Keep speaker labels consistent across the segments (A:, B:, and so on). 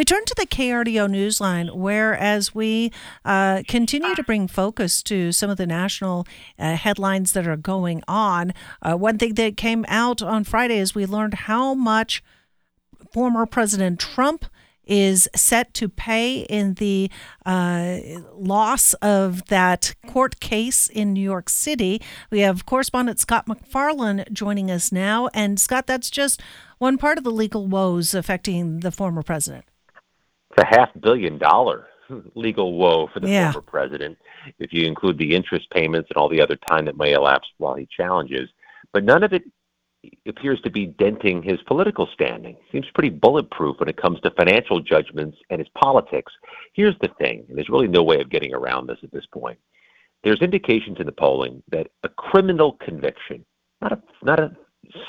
A: We turn to the KRDO Newsline, where as we uh, continue to bring focus to some of the national uh, headlines that are going on, uh, one thing that came out on Friday is we learned how much former President Trump is set to pay in the uh, loss of that court case in New York City. We have correspondent Scott MacFarlane joining us now. And Scott, that's just one part of the legal woes affecting the former president.
B: It's a half billion dollar legal woe for the yeah. former president if you include the interest payments and all the other time that may elapse while he challenges. But none of it appears to be denting his political standing. Seems pretty bulletproof when it comes to financial judgments and his politics. Here's the thing, and there's really no way of getting around this at this point. There's indications in the polling that a criminal conviction, not a not a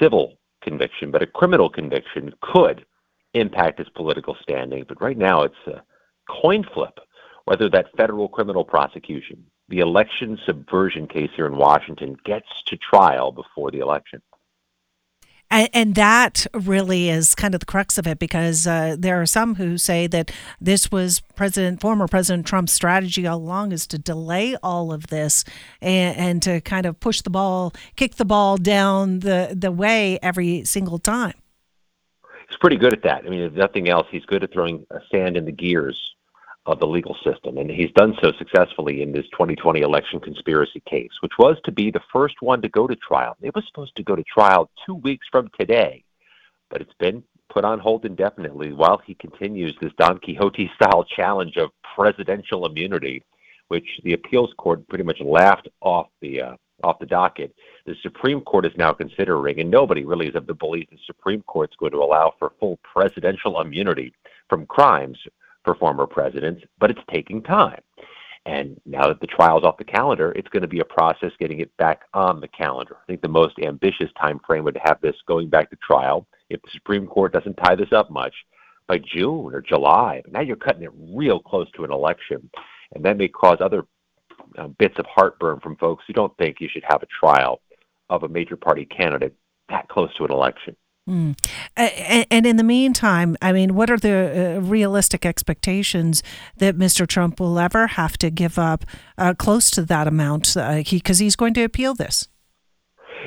B: civil conviction, but a criminal conviction could impact his political standing. But right now it's a coin flip whether that federal criminal prosecution, the election subversion case here in Washington, gets to trial before the election.
A: And, and, that really is kind of the crux of it because uh, there are some who say that this was President, former President Trump's strategy all along is to delay all of this and, and to kind of push the ball, kick the ball down the, the way every single time.
B: He's pretty good at that. I mean, if nothing else, he's good at throwing sand in the gears of the legal system. And he's done so successfully in this 2020 election conspiracy case, which was to be the first one to go to trial. It was supposed to go to trial two weeks from today, but it's been put on hold indefinitely while he continues this Don Quixote style challenge of presidential immunity, which the appeals court pretty much laughed off the. Uh, off the docket. The Supreme Court is now considering, and nobody really is of the belief the Supreme Court is going to allow for full presidential immunity from crimes for former presidents, but it's taking time. And now that the trial's off the calendar, it's going to be a process getting it back on the calendar. I think the most ambitious time frame would have this going back to trial if the Supreme Court doesn't tie this up much by June or July. Now you're cutting it real close to an election, and that may cause other uh, bits of heartburn from folks who don't think you should have a trial of a major party candidate that close to an election.
A: Mm. And in the meantime, I mean, what are the uh, realistic expectations that Mr. Trump will ever have to give up uh, close to that amount? Because uh, he, he's going to appeal this.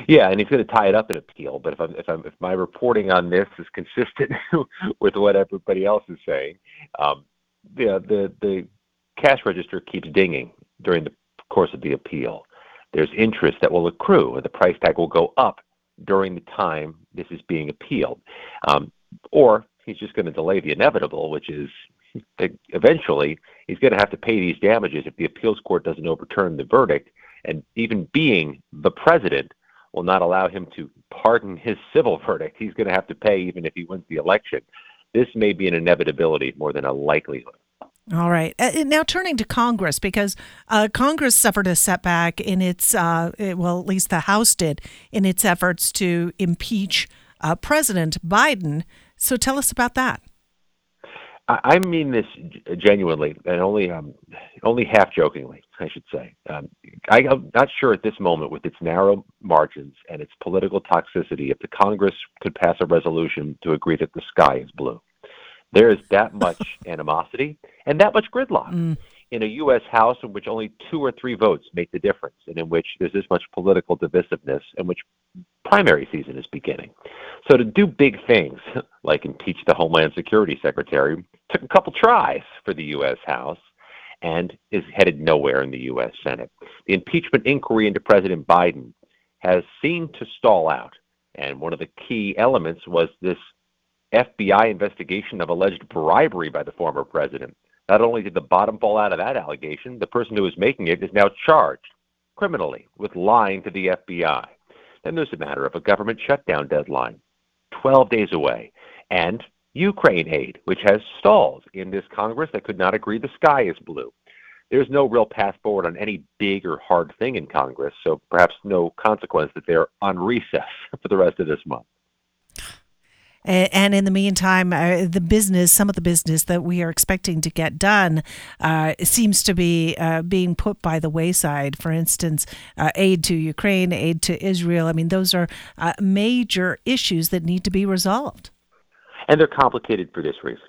B: Yeah, and he's going to tie it up in appeal. But if I'm, if, I'm, if my reporting on this is consistent with what everybody else is saying, um, the the the cash register keeps dinging during the course of the appeal. There's interest that will accrue, and the price tag will go up during the time this is being appealed. Um, or he's just going to delay the inevitable, which is eventually he's going to have to pay these damages if the appeals court doesn't overturn the verdict. And even being the president will not allow him to pardon his civil verdict. He's going to have to pay even if he wins the election. This may be an inevitability more than a likelihood.
A: All right. Uh, now turning to Congress, because uh, Congress suffered a setback in its, uh, it, well, at least the House did, in its efforts to impeach uh, President Biden. So tell us about that.
B: I mean this genuinely, and only um, only half jokingly, I should say. Um, I, am not sure at this moment, with its narrow margins and its political toxicity, if the Congress could pass a resolution to agree that the sky is blue. There is that much animosity and that much gridlock mm. in a U.S. House in which only two or three votes make the difference, and in which there's this much political divisiveness, and which primary season is beginning. So to do big things like impeach the Homeland Security Secretary took a couple tries for the U.S. House and is headed nowhere in the U.S. Senate. The impeachment inquiry into President Biden has seemed to stall out. And one of the key elements was this FBI investigation of alleged bribery by the former president. Not only did the bottom fall out of that allegation, the person who was making it is now charged criminally with lying to the FBI. Then there's a matter of a government shutdown deadline, 12 days away, and Ukraine aid, which has stalled in this Congress that could not agree the sky is blue. There's no real path forward on any big or hard thing in Congress, so perhaps no consequence that they're on recess for the rest of this month.
A: And in the meantime, uh, the business, some of the business that we are expecting to get done, uh, seems to be uh, being put by the wayside. For instance, uh, aid to Ukraine, aid to Israel. I mean, those are uh, major issues that need to be resolved.
B: And they're complicated for this reason.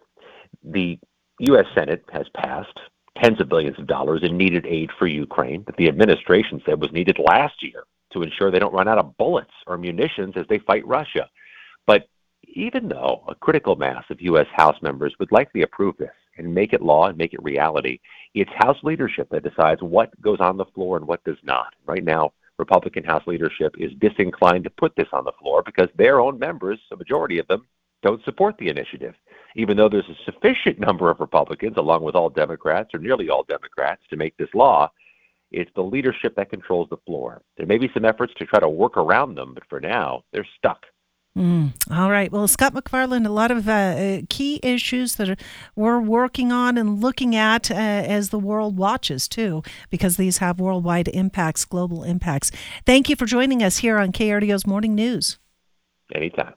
B: the U.S. Senate has passed tens of billions of dollars in needed aid for Ukraine that the administration said was needed last year to ensure they don't run out of bullets or munitions as they fight Russia. Even though a critical mass of U.S. House members would likely approve this and make it law and make it reality, it's House leadership that decides what goes on the floor and what does not. Right now, Republican House leadership is disinclined to put this on the floor because their own members, a majority of them, don't support the initiative. Even though there's a sufficient number of Republicans, along with all Democrats or nearly all Democrats, to make this law, it's the leadership that controls the floor. There may be some efforts to try to work around them, but for now, they're stuck.
A: Mm. All right. Well, Scott MacFarlane, a lot of uh, uh key issues that are, we're working on and looking at uh, as the world watches, too, because these have worldwide impacts, global impacts. Thank you for joining us here on KRDO's Morning News.
B: Anytime.